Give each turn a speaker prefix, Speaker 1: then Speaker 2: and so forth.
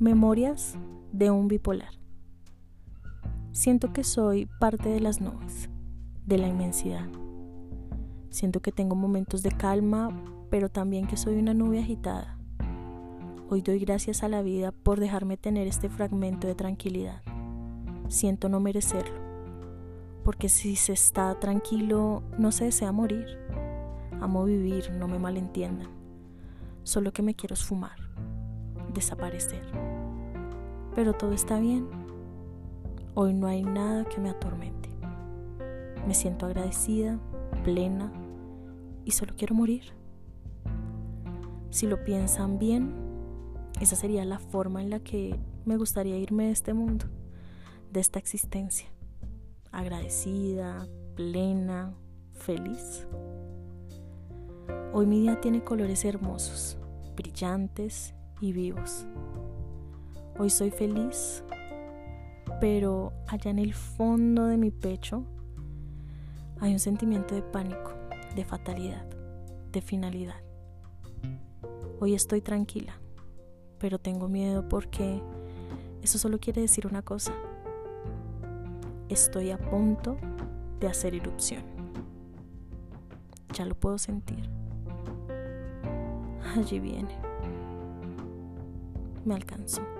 Speaker 1: Memorias de un bipolar. Siento que soy parte de las nubes, de la inmensidad. Siento que tengo momentos de calma, pero también que soy una nube agitada. Hoy doy gracias a la vida por dejarme tener este fragmento de tranquilidad. Siento no merecerlo, porque si se está tranquilo no se desea morir. Amo vivir, no me malentiendan. Solo que me quiero esfumar, desaparecer pero todo está bien. Hoy no hay nada que me atormente. Me siento agradecida, plena y solo quiero morir. Si lo piensan bien, esa sería la forma en la que me gustaría irme de este mundo, de esta existencia. Agradecida, plena, feliz. Hoy mi día tiene colores hermosos, brillantes y vivos. Hoy soy feliz, pero allá en el fondo de mi pecho hay un sentimiento de pánico, de fatalidad, de finalidad. Hoy estoy tranquila, pero tengo miedo porque eso solo quiere decir una cosa. Estoy a punto de hacer erupción. Ya lo puedo sentir. Allí viene. Me alcanzó.